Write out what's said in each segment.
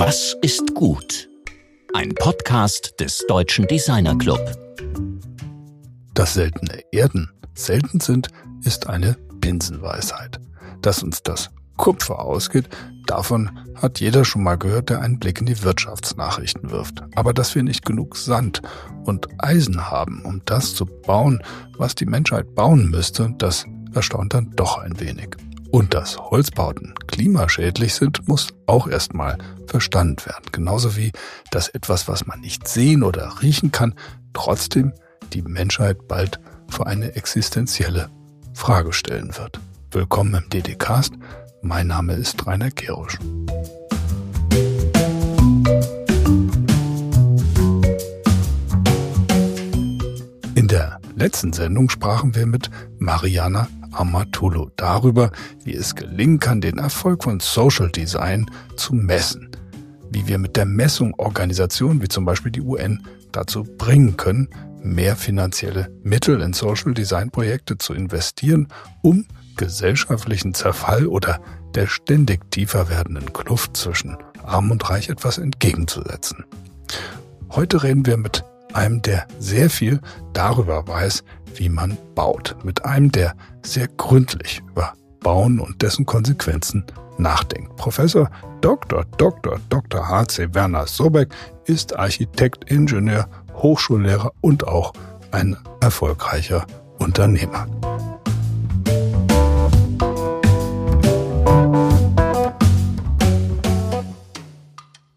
Was ist gut? Ein Podcast des Deutschen Designer Club. Dass seltene Erden selten sind, ist eine Binsenweisheit. Dass uns das Kupfer ausgeht, davon hat jeder schon mal gehört, der einen Blick in die Wirtschaftsnachrichten wirft. Aber dass wir nicht genug Sand und Eisen haben, um das zu bauen, was die Menschheit bauen müsste, das erstaunt dann doch ein wenig. Und dass Holzbauten klimaschädlich sind, muss auch erstmal verstanden werden. Genauso wie, dass etwas, was man nicht sehen oder riechen kann, trotzdem die Menschheit bald vor eine existenzielle Frage stellen wird. Willkommen im DD-Cast. Mein Name ist Rainer Gerusch. In der letzten Sendung sprachen wir mit Mariana Amatolo darüber, wie es gelingen kann, den Erfolg von Social Design zu messen. Wie wir mit der Messung Organisationen wie zum Beispiel die UN dazu bringen können, mehr finanzielle Mittel in Social Design Projekte zu investieren, um gesellschaftlichen Zerfall oder der ständig tiefer werdenden Kluft zwischen Arm und Reich etwas entgegenzusetzen. Heute reden wir mit einem, der sehr viel darüber weiß, wie man baut. Mit einem, der sehr gründlich über Bauen und dessen Konsequenzen nachdenkt. Professor Dr. Dr. Dr. H.C. Werner Sobeck ist Architekt, Ingenieur, Hochschullehrer und auch ein erfolgreicher Unternehmer.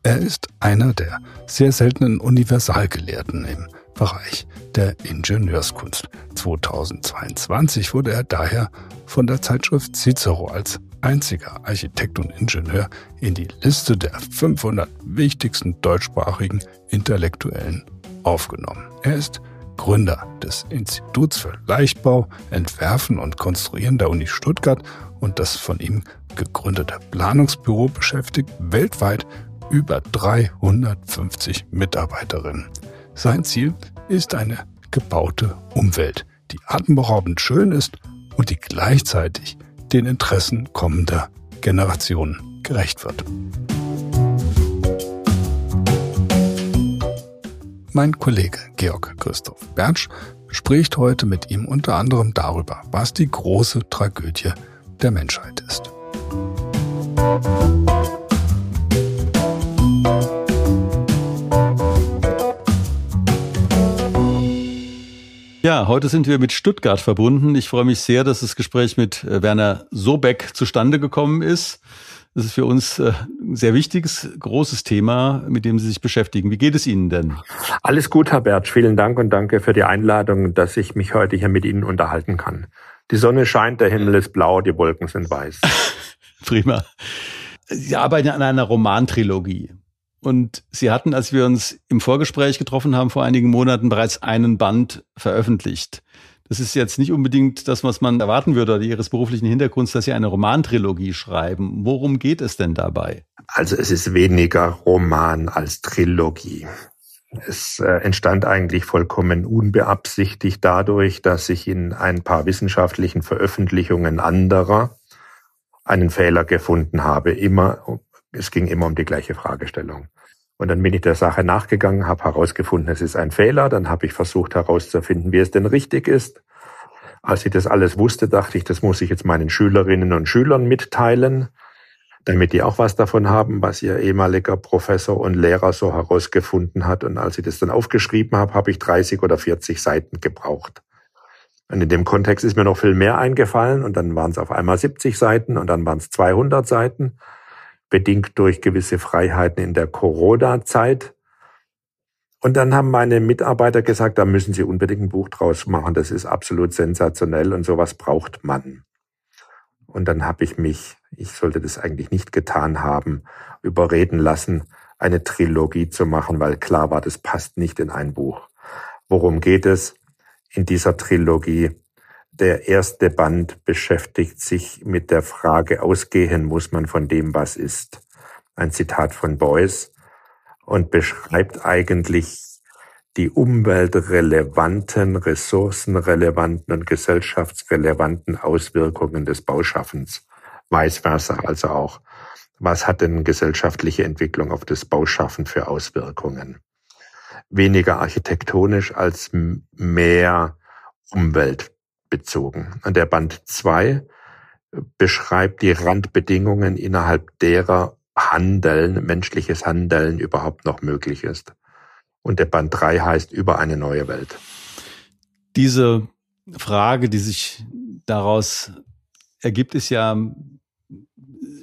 Er ist einer der sehr seltenen Universalgelehrten im Bereich der Ingenieurskunst. 2022 wurde er daher von der Zeitschrift Cicero als einziger Architekt und Ingenieur in die Liste der 500 wichtigsten deutschsprachigen Intellektuellen aufgenommen. Er ist Gründer des Instituts für Leichtbau, Entwerfen und Konstruieren der Uni Stuttgart und das von ihm gegründete Planungsbüro beschäftigt weltweit über 350 Mitarbeiterinnen. Sein Ziel ist eine gebaute Umwelt, die atemberaubend schön ist und die gleichzeitig den Interessen kommender Generationen gerecht wird. Mein Kollege Georg Christoph Bertsch spricht heute mit ihm unter anderem darüber, was die große Tragödie der Menschheit ist. Ja, heute sind wir mit Stuttgart verbunden. Ich freue mich sehr, dass das Gespräch mit äh, Werner Sobeck zustande gekommen ist. Das ist für uns äh, ein sehr wichtiges, großes Thema, mit dem Sie sich beschäftigen. Wie geht es Ihnen denn? Alles gut, Herr Bertsch. Vielen Dank und danke für die Einladung, dass ich mich heute hier mit Ihnen unterhalten kann. Die Sonne scheint, der Himmel ist blau, die Wolken sind weiß. Prima. Sie arbeiten an einer Romantrilogie. Und Sie hatten, als wir uns im Vorgespräch getroffen haben, vor einigen Monaten bereits einen Band veröffentlicht. Das ist jetzt nicht unbedingt das, was man erwarten würde, oder Ihres beruflichen Hintergrunds, dass Sie eine Romantrilogie schreiben. Worum geht es denn dabei? Also es ist weniger Roman als Trilogie. Es äh, entstand eigentlich vollkommen unbeabsichtigt dadurch, dass ich in ein paar wissenschaftlichen Veröffentlichungen anderer einen Fehler gefunden habe. Immer es ging immer um die gleiche Fragestellung. Und dann bin ich der Sache nachgegangen, habe herausgefunden, es ist ein Fehler. Dann habe ich versucht herauszufinden, wie es denn richtig ist. Als ich das alles wusste, dachte ich, das muss ich jetzt meinen Schülerinnen und Schülern mitteilen, damit die auch was davon haben, was ihr ehemaliger Professor und Lehrer so herausgefunden hat. Und als ich das dann aufgeschrieben habe, habe ich 30 oder 40 Seiten gebraucht. Und in dem Kontext ist mir noch viel mehr eingefallen. Und dann waren es auf einmal 70 Seiten und dann waren es 200 Seiten bedingt durch gewisse Freiheiten in der Corona-Zeit. Und dann haben meine Mitarbeiter gesagt, da müssen Sie unbedingt ein Buch draus machen. Das ist absolut sensationell und sowas braucht man. Und dann habe ich mich, ich sollte das eigentlich nicht getan haben, überreden lassen, eine Trilogie zu machen, weil klar war, das passt nicht in ein Buch. Worum geht es in dieser Trilogie? Der erste Band beschäftigt sich mit der Frage, ausgehen muss man von dem, was ist. Ein Zitat von Beuys und beschreibt eigentlich die umweltrelevanten, ressourcenrelevanten und gesellschaftsrelevanten Auswirkungen des Bauschaffens. Vice versa, also auch was hat denn gesellschaftliche Entwicklung auf das Bauschaffen für Auswirkungen? Weniger architektonisch als mehr umweltbezogen. Und der Band 2 beschreibt die Randbedingungen, innerhalb derer Handeln, menschliches Handeln überhaupt noch möglich ist. Und der Band 3 heißt über eine neue Welt. Diese Frage, die sich daraus ergibt, ist ja,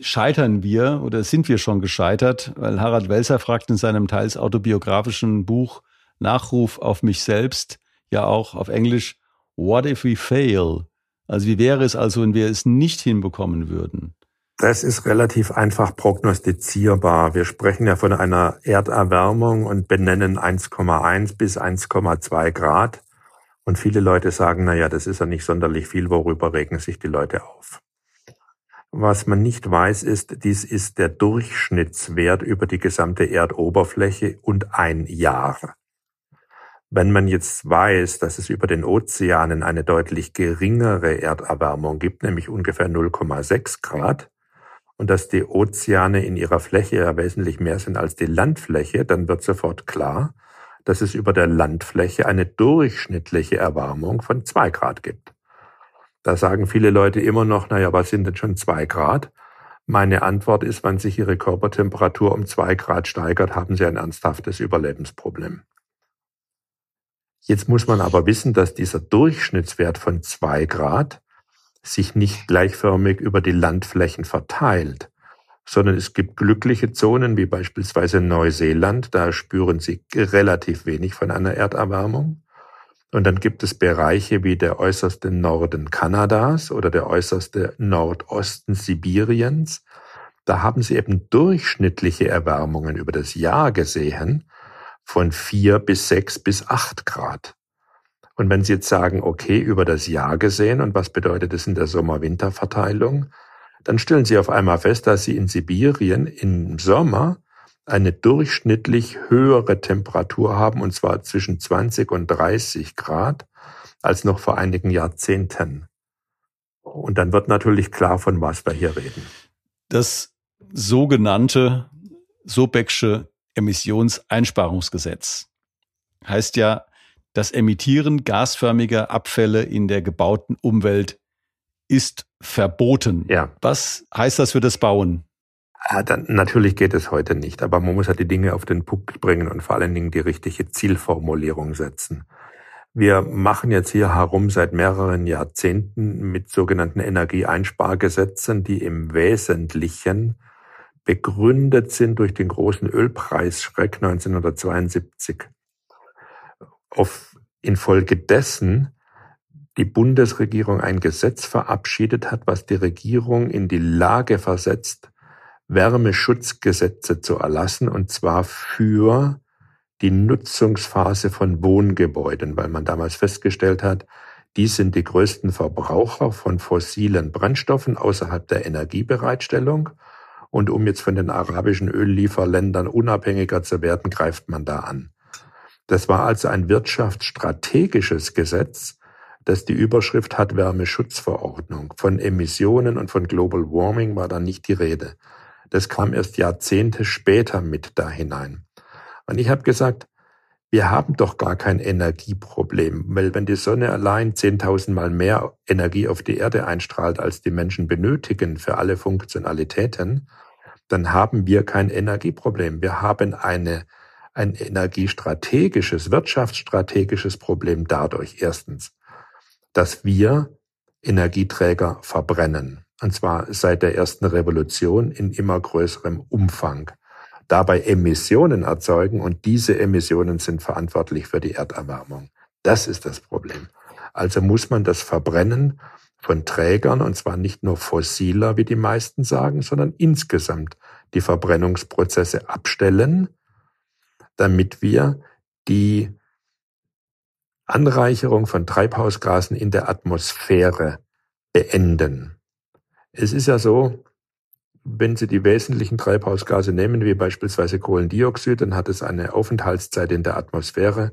scheitern wir oder sind wir schon gescheitert? Weil Harald Welser fragt in seinem teils autobiografischen Buch Nachruf auf mich selbst, ja auch auf Englisch, What if we fail? Also wie wäre es also, wenn wir es nicht hinbekommen würden? Das ist relativ einfach prognostizierbar. Wir sprechen ja von einer Erderwärmung und benennen 1,1 bis 1,2 Grad. Und viele Leute sagen, na ja, das ist ja nicht sonderlich viel, worüber regen sich die Leute auf. Was man nicht weiß, ist, dies ist der Durchschnittswert über die gesamte Erdoberfläche und ein Jahr. Wenn man jetzt weiß, dass es über den Ozeanen eine deutlich geringere Erderwärmung gibt, nämlich ungefähr 0,6 Grad, und dass die Ozeane in ihrer Fläche ja wesentlich mehr sind als die Landfläche, dann wird sofort klar, dass es über der Landfläche eine durchschnittliche Erwärmung von zwei Grad gibt. Da sagen viele Leute immer noch, naja, was sind denn schon zwei Grad? Meine Antwort ist, wenn sich ihre Körpertemperatur um zwei Grad steigert, haben sie ein ernsthaftes Überlebensproblem. Jetzt muss man aber wissen, dass dieser Durchschnittswert von zwei Grad sich nicht gleichförmig über die Landflächen verteilt, sondern es gibt glückliche Zonen wie beispielsweise Neuseeland, da spüren sie relativ wenig von einer Erderwärmung. Und dann gibt es Bereiche wie der äußerste Norden Kanadas oder der äußerste Nordosten Sibiriens. Da haben sie eben durchschnittliche Erwärmungen über das Jahr gesehen von vier bis sechs bis acht Grad. Und wenn Sie jetzt sagen, okay, über das Jahr gesehen und was bedeutet es in der Sommer-Winter-Verteilung, dann stellen Sie auf einmal fest, dass Sie in Sibirien im Sommer eine durchschnittlich höhere Temperatur haben, und zwar zwischen 20 und 30 Grad, als noch vor einigen Jahrzehnten. Und dann wird natürlich klar, von was wir hier reden. Das sogenannte Sobecksche Emissionseinsparungsgesetz heißt ja, das Emittieren gasförmiger Abfälle in der gebauten Umwelt ist verboten. Ja. Was heißt das für das Bauen? Ja, dann, natürlich geht es heute nicht, aber man muss halt die Dinge auf den Punkt bringen und vor allen Dingen die richtige Zielformulierung setzen. Wir machen jetzt hier herum seit mehreren Jahrzehnten mit sogenannten Energieeinspargesetzen, die im Wesentlichen begründet sind durch den großen Ölpreisschreck 1972 auf infolgedessen die Bundesregierung ein Gesetz verabschiedet hat, was die Regierung in die Lage versetzt, Wärmeschutzgesetze zu erlassen, und zwar für die Nutzungsphase von Wohngebäuden, weil man damals festgestellt hat, die sind die größten Verbraucher von fossilen Brennstoffen außerhalb der Energiebereitstellung. Und um jetzt von den arabischen Öllieferländern unabhängiger zu werden, greift man da an. Das war also ein wirtschaftsstrategisches Gesetz, das die Überschrift hat Wärmeschutzverordnung. Von Emissionen und von Global Warming war da nicht die Rede. Das kam erst Jahrzehnte später mit da hinein. Und ich habe gesagt, wir haben doch gar kein Energieproblem, weil wenn die Sonne allein 10.000 Mal mehr Energie auf die Erde einstrahlt, als die Menschen benötigen für alle Funktionalitäten, dann haben wir kein Energieproblem. Wir haben eine ein energiestrategisches, wirtschaftsstrategisches Problem dadurch erstens, dass wir Energieträger verbrennen. Und zwar seit der ersten Revolution in immer größerem Umfang. Dabei Emissionen erzeugen und diese Emissionen sind verantwortlich für die Erderwärmung. Das ist das Problem. Also muss man das Verbrennen von Trägern, und zwar nicht nur fossiler, wie die meisten sagen, sondern insgesamt die Verbrennungsprozesse abstellen damit wir die Anreicherung von Treibhausgasen in der Atmosphäre beenden. Es ist ja so, wenn Sie die wesentlichen Treibhausgase nehmen, wie beispielsweise Kohlendioxid, dann hat es eine Aufenthaltszeit in der Atmosphäre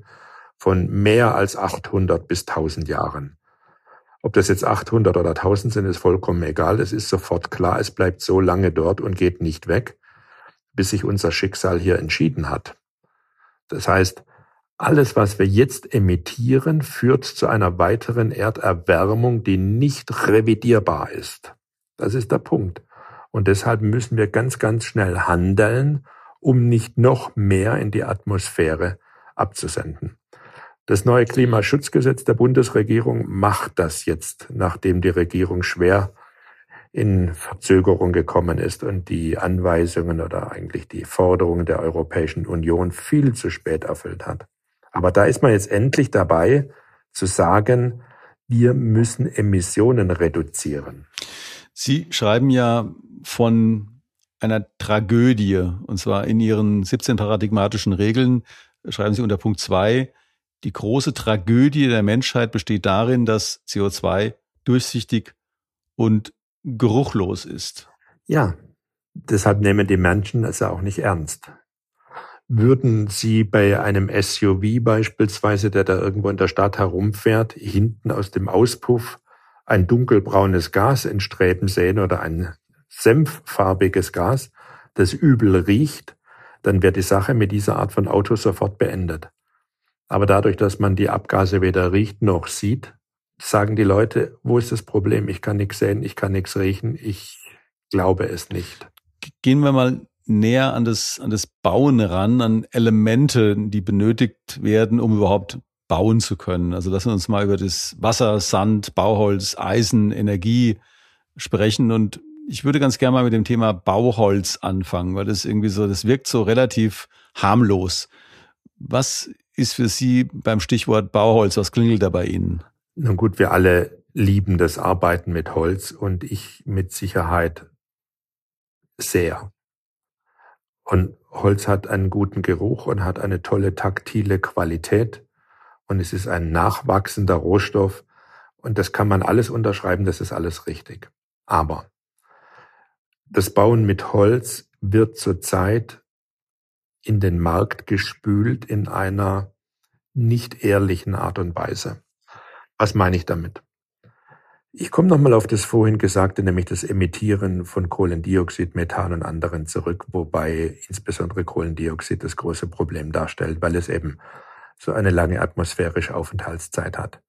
von mehr als 800 bis 1000 Jahren. Ob das jetzt 800 oder 1000 sind, ist vollkommen egal. Es ist sofort klar, es bleibt so lange dort und geht nicht weg, bis sich unser Schicksal hier entschieden hat. Das heißt, alles, was wir jetzt emittieren, führt zu einer weiteren Erderwärmung, die nicht revidierbar ist. Das ist der Punkt. Und deshalb müssen wir ganz, ganz schnell handeln, um nicht noch mehr in die Atmosphäre abzusenden. Das neue Klimaschutzgesetz der Bundesregierung macht das jetzt, nachdem die Regierung schwer in Verzögerung gekommen ist und die Anweisungen oder eigentlich die Forderungen der Europäischen Union viel zu spät erfüllt hat. Aber da ist man jetzt endlich dabei zu sagen, wir müssen Emissionen reduzieren. Sie schreiben ja von einer Tragödie, und zwar in Ihren 17 paradigmatischen Regeln, schreiben Sie unter Punkt 2, die große Tragödie der Menschheit besteht darin, dass CO2 durchsichtig und geruchlos ist. Ja, deshalb nehmen die Menschen es ja auch nicht ernst. Würden Sie bei einem SUV beispielsweise, der da irgendwo in der Stadt herumfährt, hinten aus dem Auspuff ein dunkelbraunes Gas entstreben sehen oder ein senffarbiges Gas, das übel riecht, dann wird die Sache mit dieser Art von Auto sofort beendet. Aber dadurch, dass man die Abgase weder riecht noch sieht, sagen die Leute, wo ist das Problem? Ich kann nichts sehen, ich kann nichts riechen, ich glaube es nicht. Gehen wir mal näher an das, an das Bauen ran, an Elemente, die benötigt werden, um überhaupt bauen zu können. Also lassen wir uns mal über das Wasser, Sand, Bauholz, Eisen, Energie sprechen. Und ich würde ganz gerne mal mit dem Thema Bauholz anfangen, weil das irgendwie so, das wirkt so relativ harmlos. Was ist für Sie beim Stichwort Bauholz, was klingelt da bei Ihnen? Nun gut, wir alle lieben das Arbeiten mit Holz und ich mit Sicherheit sehr. Und Holz hat einen guten Geruch und hat eine tolle taktile Qualität. Und es ist ein nachwachsender Rohstoff. Und das kann man alles unterschreiben, das ist alles richtig. Aber das Bauen mit Holz wird zurzeit in den Markt gespült in einer nicht ehrlichen Art und Weise. Was meine ich damit? Ich komme nochmal auf das vorhin Gesagte, nämlich das Emittieren von Kohlendioxid, Methan und anderen zurück, wobei insbesondere Kohlendioxid das große Problem darstellt, weil es eben so eine lange atmosphärische Aufenthaltszeit hat.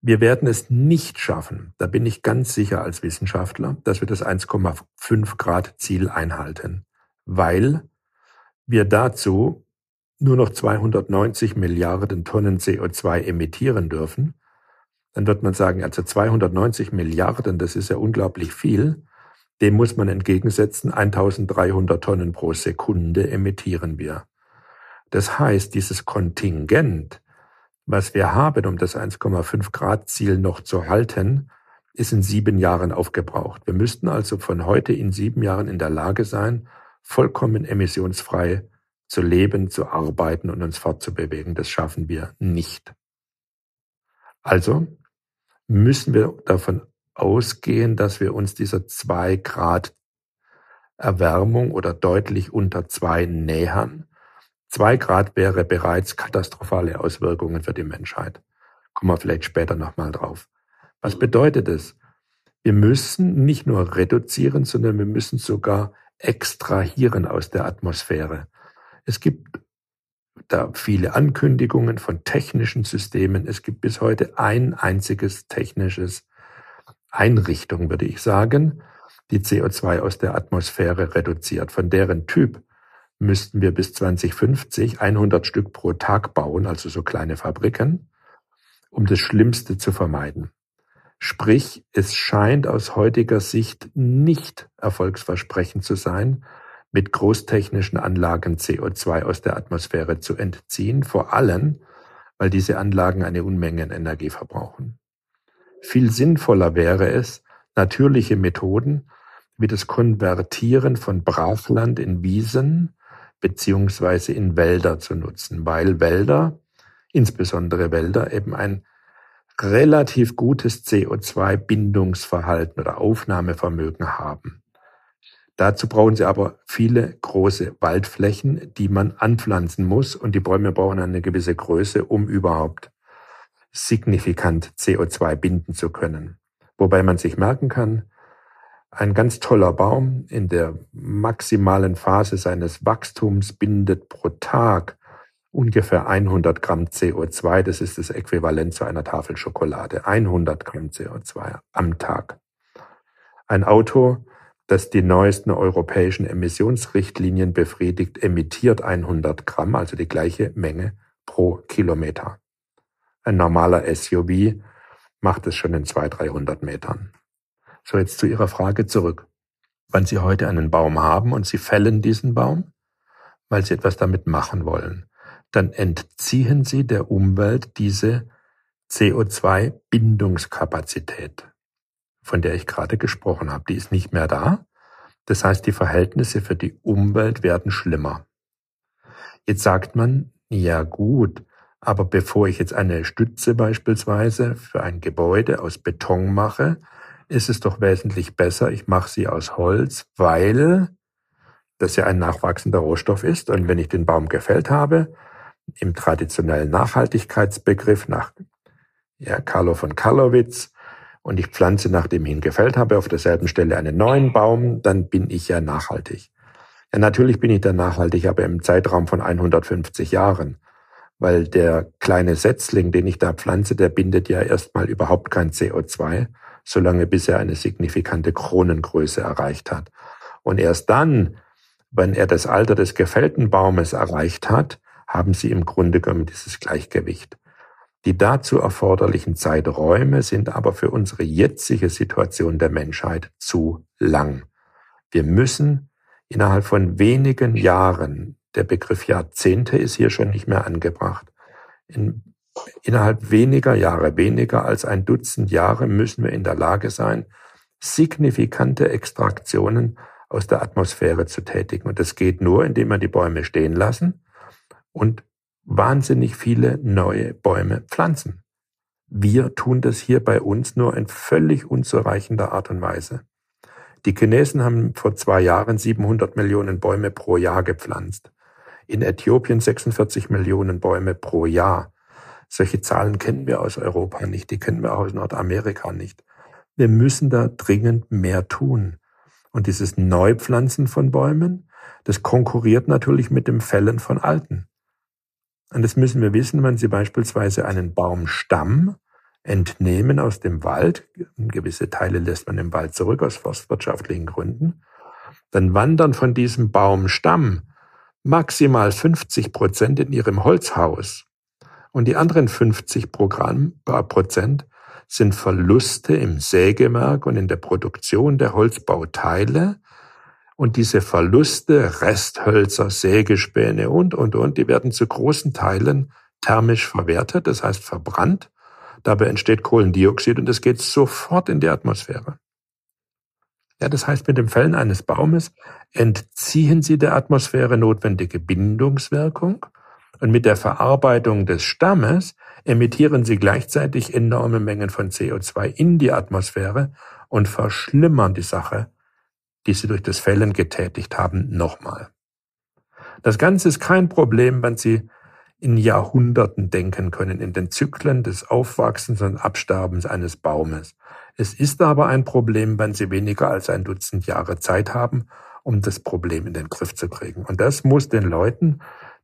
Wir werden es nicht schaffen, da bin ich ganz sicher als Wissenschaftler, dass wir das 1,5 Grad Ziel einhalten, weil wir dazu nur noch 290 Milliarden Tonnen CO2 emittieren dürfen dann wird man sagen, also 290 Milliarden, das ist ja unglaublich viel. Dem muss man entgegensetzen, 1300 Tonnen pro Sekunde emittieren wir. Das heißt, dieses Kontingent, was wir haben, um das 1,5 Grad Ziel noch zu halten, ist in sieben Jahren aufgebraucht. Wir müssten also von heute in sieben Jahren in der Lage sein, vollkommen emissionsfrei zu leben, zu arbeiten und uns fortzubewegen. Das schaffen wir nicht. Also müssen wir davon ausgehen, dass wir uns dieser zwei Grad Erwärmung oder deutlich unter zwei nähern. Zwei Grad wäre bereits katastrophale Auswirkungen für die Menschheit. Kommen wir vielleicht später nochmal drauf. Was bedeutet es? Wir müssen nicht nur reduzieren, sondern wir müssen sogar extrahieren aus der Atmosphäre. Es gibt da viele Ankündigungen von technischen Systemen. Es gibt bis heute ein einziges technisches Einrichtung, würde ich sagen, die CO2 aus der Atmosphäre reduziert. Von deren Typ müssten wir bis 2050 100 Stück pro Tag bauen, also so kleine Fabriken, um das Schlimmste zu vermeiden. Sprich, es scheint aus heutiger Sicht nicht erfolgsversprechend zu sein, mit großtechnischen Anlagen CO2 aus der Atmosphäre zu entziehen, vor allem, weil diese Anlagen eine Unmenge an Energie verbrauchen. Viel sinnvoller wäre es, natürliche Methoden wie das Konvertieren von Brachland in Wiesen beziehungsweise in Wälder zu nutzen, weil Wälder, insbesondere Wälder, eben ein relativ gutes CO2-Bindungsverhalten oder Aufnahmevermögen haben. Dazu brauchen sie aber viele große Waldflächen, die man anpflanzen muss und die Bäume brauchen eine gewisse Größe, um überhaupt signifikant CO2 binden zu können. Wobei man sich merken kann, ein ganz toller Baum in der maximalen Phase seines Wachstums bindet pro Tag ungefähr 100 Gramm CO2. Das ist das Äquivalent zu einer Tafel Schokolade. 100 Gramm CO2 am Tag. Ein Auto, das die neuesten europäischen Emissionsrichtlinien befriedigt, emittiert 100 Gramm, also die gleiche Menge pro Kilometer. Ein normaler SUV macht es schon in 200, 300 Metern. So, jetzt zu Ihrer Frage zurück. Wann Sie heute einen Baum haben und Sie fällen diesen Baum, weil Sie etwas damit machen wollen, dann entziehen Sie der Umwelt diese CO2-Bindungskapazität, von der ich gerade gesprochen habe. Die ist nicht mehr da. Das heißt, die Verhältnisse für die Umwelt werden schlimmer. Jetzt sagt man, ja gut, aber bevor ich jetzt eine Stütze beispielsweise für ein Gebäude aus Beton mache, ist es doch wesentlich besser, ich mache sie aus Holz, weil das ja ein nachwachsender Rohstoff ist. Und wenn ich den Baum gefällt habe, im traditionellen Nachhaltigkeitsbegriff nach ja, Carlo von Karlowitz, und ich pflanze, nachdem ich ihn gefällt habe, auf derselben Stelle einen neuen Baum, dann bin ich ja nachhaltig. Ja, natürlich bin ich dann nachhaltig, aber im Zeitraum von 150 Jahren. Weil der kleine Setzling, den ich da pflanze, der bindet ja erstmal überhaupt kein CO2, solange bis er eine signifikante Kronengröße erreicht hat. Und erst dann, wenn er das Alter des gefällten Baumes erreicht hat, haben sie im Grunde genommen dieses Gleichgewicht. Die dazu erforderlichen Zeiträume sind aber für unsere jetzige Situation der Menschheit zu lang. Wir müssen innerhalb von wenigen Jahren, der Begriff Jahrzehnte ist hier schon nicht mehr angebracht, in Innerhalb weniger Jahre, weniger als ein Dutzend Jahre müssen wir in der Lage sein, signifikante Extraktionen aus der Atmosphäre zu tätigen. Und das geht nur, indem wir die Bäume stehen lassen und wahnsinnig viele neue Bäume pflanzen. Wir tun das hier bei uns nur in völlig unzureichender Art und Weise. Die Chinesen haben vor zwei Jahren 700 Millionen Bäume pro Jahr gepflanzt. In Äthiopien 46 Millionen Bäume pro Jahr. Solche Zahlen kennen wir aus Europa nicht, die kennen wir auch aus Nordamerika nicht. Wir müssen da dringend mehr tun. Und dieses Neupflanzen von Bäumen, das konkurriert natürlich mit dem Fällen von Alten. Und das müssen wir wissen, wenn Sie beispielsweise einen Baumstamm entnehmen aus dem Wald, gewisse Teile lässt man im Wald zurück aus forstwirtschaftlichen Gründen, dann wandern von diesem Baumstamm maximal 50 Prozent in Ihrem Holzhaus und die anderen 50 Programm, Prozent sind Verluste im Sägewerk und in der Produktion der Holzbauteile. Und diese Verluste, Resthölzer, Sägespäne und, und, und, die werden zu großen Teilen thermisch verwertet, das heißt verbrannt. Dabei entsteht Kohlendioxid und es geht sofort in die Atmosphäre. Ja, das heißt, mit dem Fällen eines Baumes entziehen Sie der Atmosphäre notwendige Bindungswirkung und mit der Verarbeitung des Stammes emittieren sie gleichzeitig enorme Mengen von CO2 in die Atmosphäre und verschlimmern die Sache, die sie durch das Fällen getätigt haben, nochmal. Das Ganze ist kein Problem, wenn Sie in Jahrhunderten denken können, in den Zyklen des Aufwachsens und Absterbens eines Baumes. Es ist aber ein Problem, wenn Sie weniger als ein Dutzend Jahre Zeit haben, um das Problem in den Griff zu kriegen. Und das muss den Leuten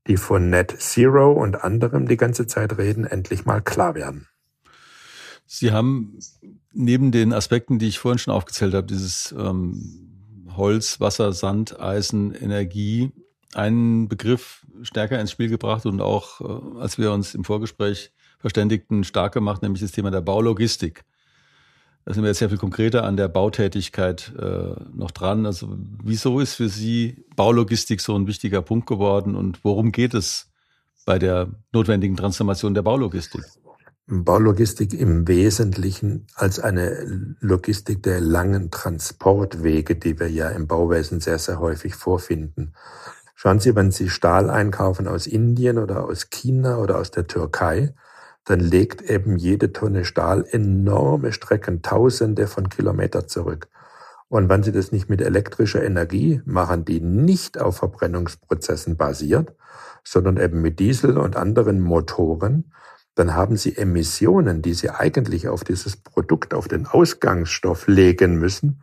die von Net Zero und anderem die ganze Zeit reden, endlich mal klar werden. Sie haben neben den Aspekten, die ich vorhin schon aufgezählt habe, dieses ähm, Holz, Wasser, Sand, Eisen, Energie, einen Begriff stärker ins Spiel gebracht und auch, äh, als wir uns im Vorgespräch verständigten, stark gemacht, nämlich das Thema der Baulogistik. Da sind wir jetzt sehr viel konkreter an der Bautätigkeit äh, noch dran. Also wieso ist für Sie Baulogistik so ein wichtiger Punkt geworden und worum geht es bei der notwendigen Transformation der Baulogistik? Baulogistik im Wesentlichen als eine Logistik der langen Transportwege, die wir ja im Bauwesen sehr, sehr häufig vorfinden. Schauen Sie, wenn Sie Stahl einkaufen aus Indien oder aus China oder aus der Türkei, dann legt eben jede Tonne Stahl enorme Strecken, Tausende von Kilometern zurück. Und wenn Sie das nicht mit elektrischer Energie machen, die nicht auf Verbrennungsprozessen basiert, sondern eben mit Diesel und anderen Motoren, dann haben Sie Emissionen, die Sie eigentlich auf dieses Produkt, auf den Ausgangsstoff legen müssen,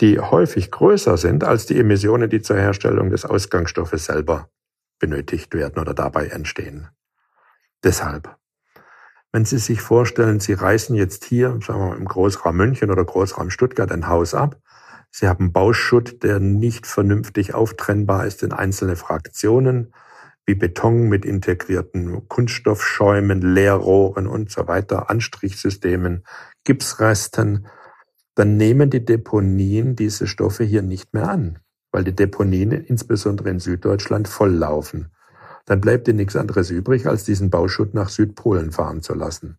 die häufig größer sind als die Emissionen, die zur Herstellung des Ausgangsstoffes selber benötigt werden oder dabei entstehen. Deshalb, wenn Sie sich vorstellen, Sie reißen jetzt hier, sagen wir mal, im Großraum München oder Großraum Stuttgart ein Haus ab, Sie haben Bauschutt, der nicht vernünftig auftrennbar ist in einzelne Fraktionen, wie Beton mit integrierten Kunststoffschäumen, Leerrohren und so weiter, Anstrichsystemen, Gipsresten, dann nehmen die Deponien diese Stoffe hier nicht mehr an, weil die Deponien insbesondere in Süddeutschland volllaufen. Dann bleibt dir nichts anderes übrig, als diesen Bauschutt nach Südpolen fahren zu lassen.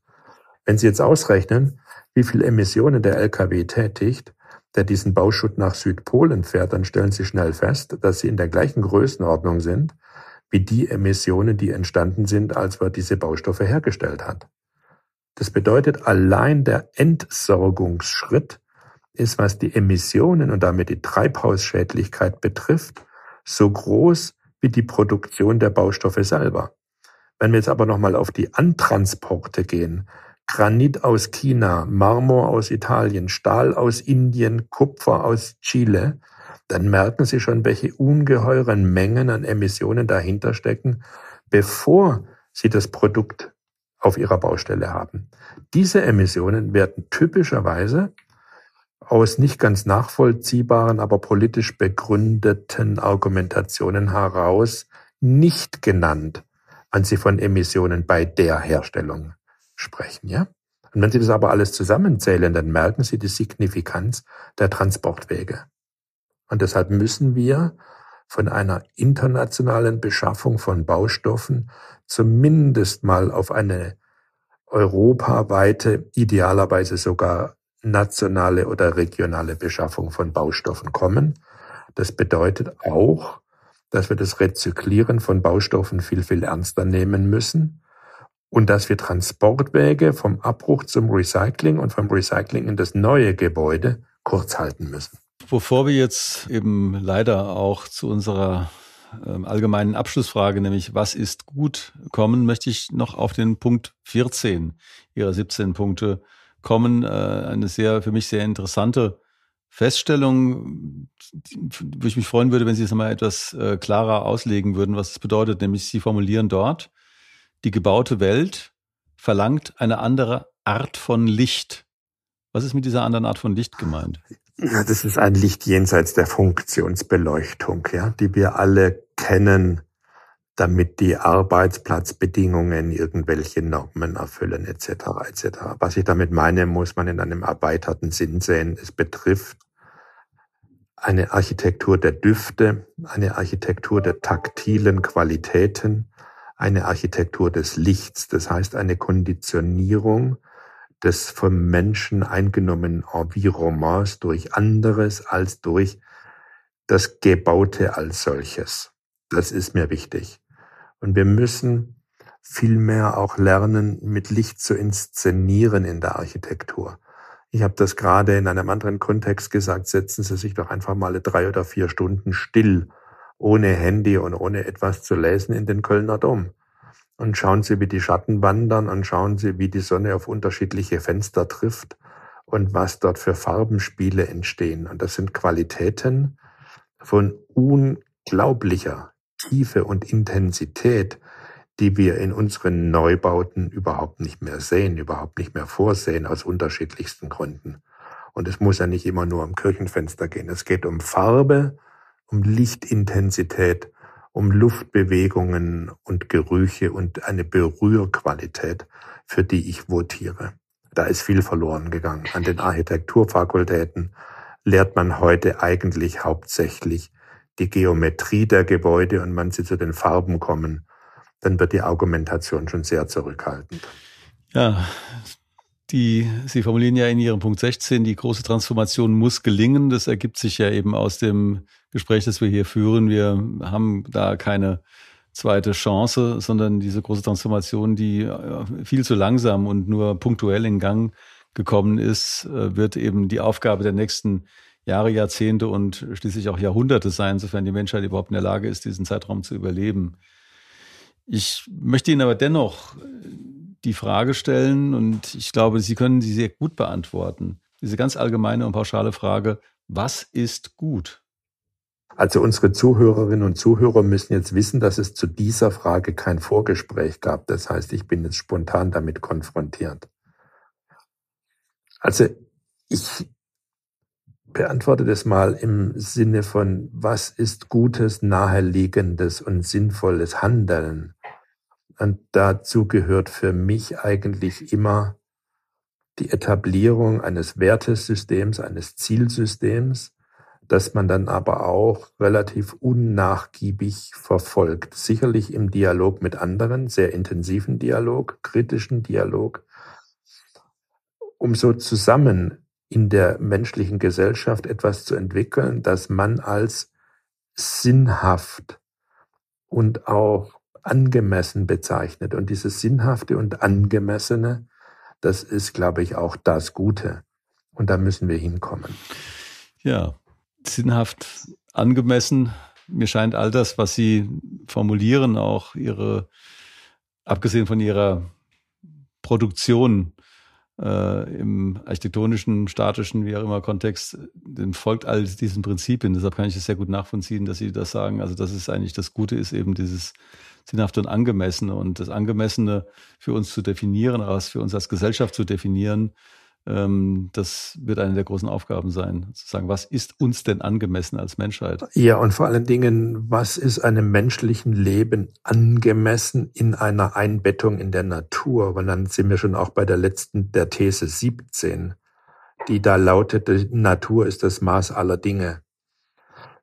Wenn Sie jetzt ausrechnen, wie viel Emissionen der Lkw tätigt, der diesen Bauschutt nach Südpolen fährt, dann stellen Sie schnell fest, dass sie in der gleichen Größenordnung sind wie die Emissionen, die entstanden sind, als man diese Baustoffe hergestellt hat. Das bedeutet, allein der Entsorgungsschritt ist, was die Emissionen und damit die Treibhausschädlichkeit betrifft, so groß wie die Produktion der Baustoffe selber. Wenn wir jetzt aber nochmal auf die Antransporte gehen, Granit aus China, Marmor aus Italien, Stahl aus Indien, Kupfer aus Chile, dann merken Sie schon, welche ungeheuren Mengen an Emissionen dahinter stecken, bevor Sie das Produkt auf Ihrer Baustelle haben. Diese Emissionen werden typischerweise aus nicht ganz nachvollziehbaren, aber politisch begründeten Argumentationen heraus nicht genannt, wenn Sie von Emissionen bei der Herstellung sprechen, ja? Und wenn Sie das aber alles zusammenzählen, dann merken Sie die Signifikanz der Transportwege. Und deshalb müssen wir von einer internationalen Beschaffung von Baustoffen zumindest mal auf eine europaweite, idealerweise sogar nationale oder regionale Beschaffung von Baustoffen kommen. Das bedeutet auch, dass wir das Rezyklieren von Baustoffen viel, viel ernster nehmen müssen und dass wir Transportwege vom Abbruch zum Recycling und vom Recycling in das neue Gebäude kurz halten müssen. Bevor wir jetzt eben leider auch zu unserer ähm, allgemeinen Abschlussfrage, nämlich was ist gut, kommen, möchte ich noch auf den Punkt 14 Ihrer 17 Punkte kommen. Äh, eine sehr, für mich sehr interessante Feststellung, wo ich mich freuen würde, wenn Sie es mal etwas äh, klarer auslegen würden, was es bedeutet. Nämlich Sie formulieren dort, die gebaute Welt verlangt eine andere Art von Licht. Was ist mit dieser anderen Art von Licht gemeint? Ja, das ist ein Licht jenseits der Funktionsbeleuchtung, ja, die wir alle kennen, damit die Arbeitsplatzbedingungen irgendwelche Normen erfüllen, etc. etc. Was ich damit meine, muss man in einem erweiterten Sinn sehen. Es betrifft eine Architektur der Düfte, eine Architektur der taktilen Qualitäten, eine Architektur des Lichts, das heißt eine Konditionierung des vom Menschen eingenommenen Environnements durch anderes als durch das Gebaute als solches. Das ist mir wichtig. Und wir müssen vielmehr auch lernen, mit Licht zu inszenieren in der Architektur. Ich habe das gerade in einem anderen Kontext gesagt, setzen Sie sich doch einfach mal drei oder vier Stunden still, ohne Handy und ohne etwas zu lesen in den Kölner Dom und schauen Sie, wie die Schatten wandern und schauen Sie, wie die Sonne auf unterschiedliche Fenster trifft und was dort für Farbenspiele entstehen. Und das sind Qualitäten von unglaublicher Tiefe und Intensität, die wir in unseren Neubauten überhaupt nicht mehr sehen, überhaupt nicht mehr vorsehen, aus unterschiedlichsten Gründen. Und es muss ja nicht immer nur um Kirchenfenster gehen. Es geht um Farbe, um Lichtintensität, um Luftbewegungen und Gerüche und eine Berührqualität, für die ich votiere. Da ist viel verloren gegangen. An den Architekturfakultäten lehrt man heute eigentlich hauptsächlich die Geometrie der Gebäude und wenn sie zu den Farben kommen, dann wird die Argumentation schon sehr zurückhaltend. Ja, die, Sie formulieren ja in Ihrem Punkt 16, die große Transformation muss gelingen. Das ergibt sich ja eben aus dem Gespräch, das wir hier führen. Wir haben da keine zweite Chance, sondern diese große Transformation, die äh, viel zu langsam und nur punktuell in Gang gekommen ist, äh, wird eben die Aufgabe der nächsten Jahre, Jahrzehnte und schließlich auch Jahrhunderte sein, sofern die Menschheit überhaupt in der Lage ist, diesen Zeitraum zu überleben. Ich möchte Ihnen aber dennoch die Frage stellen und ich glaube, Sie können sie sehr gut beantworten. Diese ganz allgemeine und pauschale Frage, was ist gut? Also unsere Zuhörerinnen und Zuhörer müssen jetzt wissen, dass es zu dieser Frage kein Vorgespräch gab. Das heißt, ich bin jetzt spontan damit konfrontiert. Also ich beantworte das mal im Sinne von, was ist gutes, naheliegendes und sinnvolles Handeln? Und dazu gehört für mich eigentlich immer die Etablierung eines Wertesystems, eines Zielsystems, das man dann aber auch relativ unnachgiebig verfolgt. Sicherlich im Dialog mit anderen, sehr intensiven Dialog, kritischen Dialog, um so zusammen in der menschlichen Gesellschaft etwas zu entwickeln, das man als sinnhaft und auch angemessen bezeichnet. Und dieses Sinnhafte und Angemessene, das ist, glaube ich, auch das Gute. Und da müssen wir hinkommen. Ja, sinnhaft angemessen. Mir scheint all das, was Sie formulieren, auch Ihre, abgesehen von Ihrer Produktion äh, im architektonischen, statischen, wie auch immer Kontext, dem folgt all diesen Prinzipien. Deshalb kann ich es sehr gut nachvollziehen, dass Sie das sagen. Also das ist eigentlich das Gute, ist eben dieses Sinnhafte und Angemessene und das Angemessene für uns zu definieren, was für uns als Gesellschaft zu definieren, das wird eine der großen Aufgaben sein, zu sagen, was ist uns denn angemessen als Menschheit? Ja, und vor allen Dingen, was ist einem menschlichen Leben angemessen in einer Einbettung in der Natur? Weil dann sind wir schon auch bei der letzten, der These 17, die da lautete, Natur ist das Maß aller Dinge.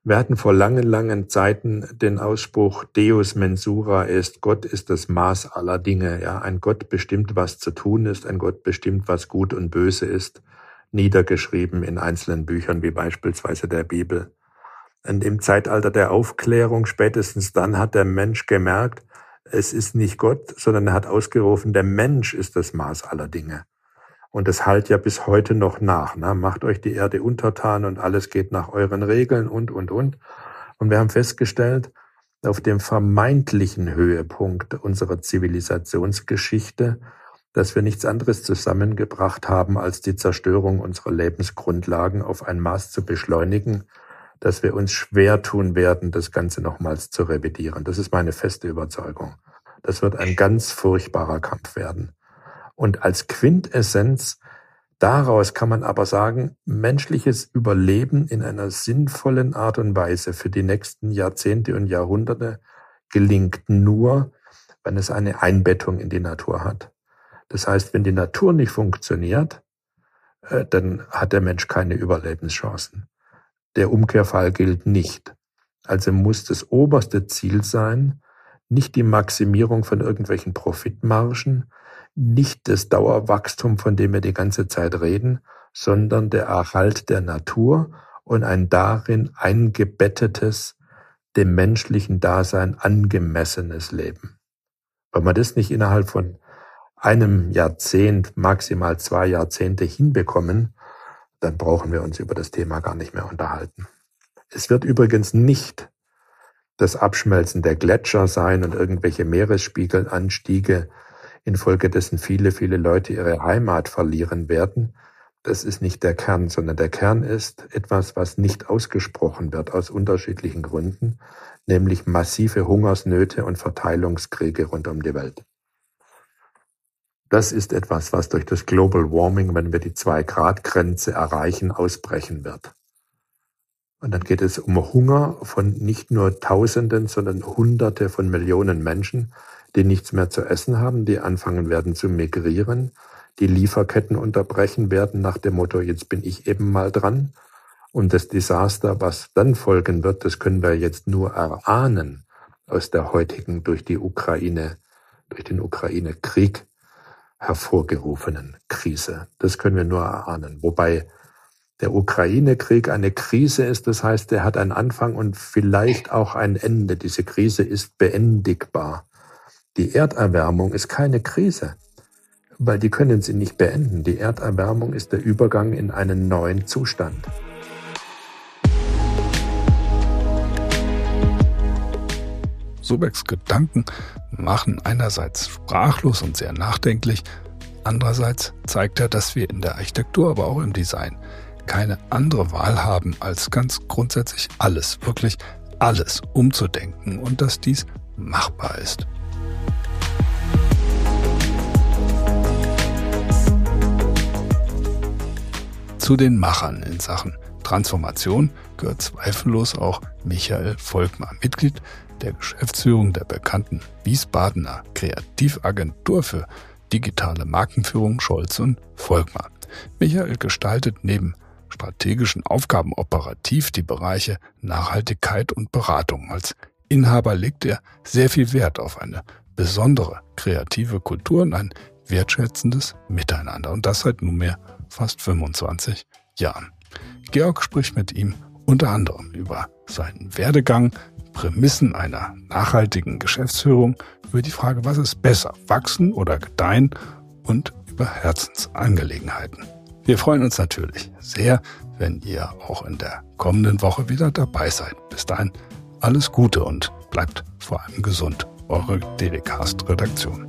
Wir hatten vor langen, langen Zeiten den Ausspruch Deus mensura est, Gott ist das Maß aller Dinge. Ja, ein Gott bestimmt, was zu tun ist, ein Gott bestimmt, was gut und böse ist, niedergeschrieben in einzelnen Büchern wie beispielsweise der Bibel. Und im Zeitalter der Aufklärung, spätestens dann hat der Mensch gemerkt, es ist nicht Gott, sondern er hat ausgerufen, der Mensch ist das Maß aller Dinge. Und es halt ja bis heute noch nach. Ne? Macht euch die Erde untertan und alles geht nach euren Regeln und, und, und. Und wir haben festgestellt, auf dem vermeintlichen Höhepunkt unserer Zivilisationsgeschichte, dass wir nichts anderes zusammengebracht haben, als die Zerstörung unserer Lebensgrundlagen auf ein Maß zu beschleunigen, dass wir uns schwer tun werden, das Ganze nochmals zu revidieren. Das ist meine feste Überzeugung. Das wird ein ganz furchtbarer Kampf werden. Und als Quintessenz daraus kann man aber sagen, menschliches Überleben in einer sinnvollen Art und Weise für die nächsten Jahrzehnte und Jahrhunderte gelingt nur, wenn es eine Einbettung in die Natur hat. Das heißt, wenn die Natur nicht funktioniert, äh, dann hat der Mensch keine Überlebenschancen. Der Umkehrfall gilt nicht. Also muss das oberste Ziel sein, nicht die Maximierung von irgendwelchen Profitmargen, nicht das Dauerwachstum, von dem wir die ganze Zeit reden, sondern der Erhalt der Natur und ein darin eingebettetes, dem menschlichen Dasein angemessenes Leben. Wenn wir das nicht innerhalb von einem Jahrzehnt, maximal zwei Jahrzehnte hinbekommen, dann brauchen wir uns über das Thema gar nicht mehr unterhalten. Es wird übrigens nicht das Abschmelzen der Gletscher sein und irgendwelche Meeresspiegelanstiege, infolgedessen viele, viele Leute ihre Heimat verlieren werden. Das ist nicht der Kern, sondern der Kern ist etwas, was nicht ausgesprochen wird aus unterschiedlichen Gründen, nämlich massive Hungersnöte und Verteilungskriege rund um die Welt. Das ist etwas, was durch das Global Warming, wenn wir die Zwei-Grad-Grenze erreichen, ausbrechen wird. Und dann geht es um Hunger von nicht nur Tausenden, sondern Hunderte von Millionen Menschen, die nichts mehr zu essen haben, die anfangen werden zu migrieren, die Lieferketten unterbrechen werden nach dem Motto, jetzt bin ich eben mal dran. Und das Desaster, was dann folgen wird, das können wir jetzt nur erahnen aus der heutigen durch die Ukraine, durch den Ukraine-Krieg hervorgerufenen Krise. Das können wir nur erahnen. Wobei der Ukraine-Krieg eine Krise ist, das heißt, er hat einen Anfang und vielleicht auch ein Ende. Diese Krise ist beendigbar. Die Erderwärmung ist keine Krise, weil die können sie nicht beenden. Die Erderwärmung ist der Übergang in einen neuen Zustand. Subecks Gedanken machen einerseits sprachlos und sehr nachdenklich, andererseits zeigt er, dass wir in der Architektur, aber auch im Design keine andere Wahl haben, als ganz grundsätzlich alles, wirklich alles umzudenken und dass dies machbar ist. Zu den Machern in Sachen Transformation gehört zweifellos auch Michael Volkmar, Mitglied der Geschäftsführung der bekannten Wiesbadener Kreativagentur für digitale Markenführung Scholz und Volkmar. Michael gestaltet neben strategischen Aufgaben operativ die Bereiche Nachhaltigkeit und Beratung. Als Inhaber legt er sehr viel Wert auf eine besondere kreative Kultur und ein wertschätzendes Miteinander. Und das seit nunmehr fast 25 Jahren. Georg spricht mit ihm unter anderem über seinen Werdegang, Prämissen einer nachhaltigen Geschäftsführung, über die Frage, was ist besser, wachsen oder gedeihen und über Herzensangelegenheiten. Wir freuen uns natürlich sehr, wenn ihr auch in der kommenden Woche wieder dabei seid. Bis dahin alles Gute und bleibt vor allem gesund. Eure Delecast Redaktion.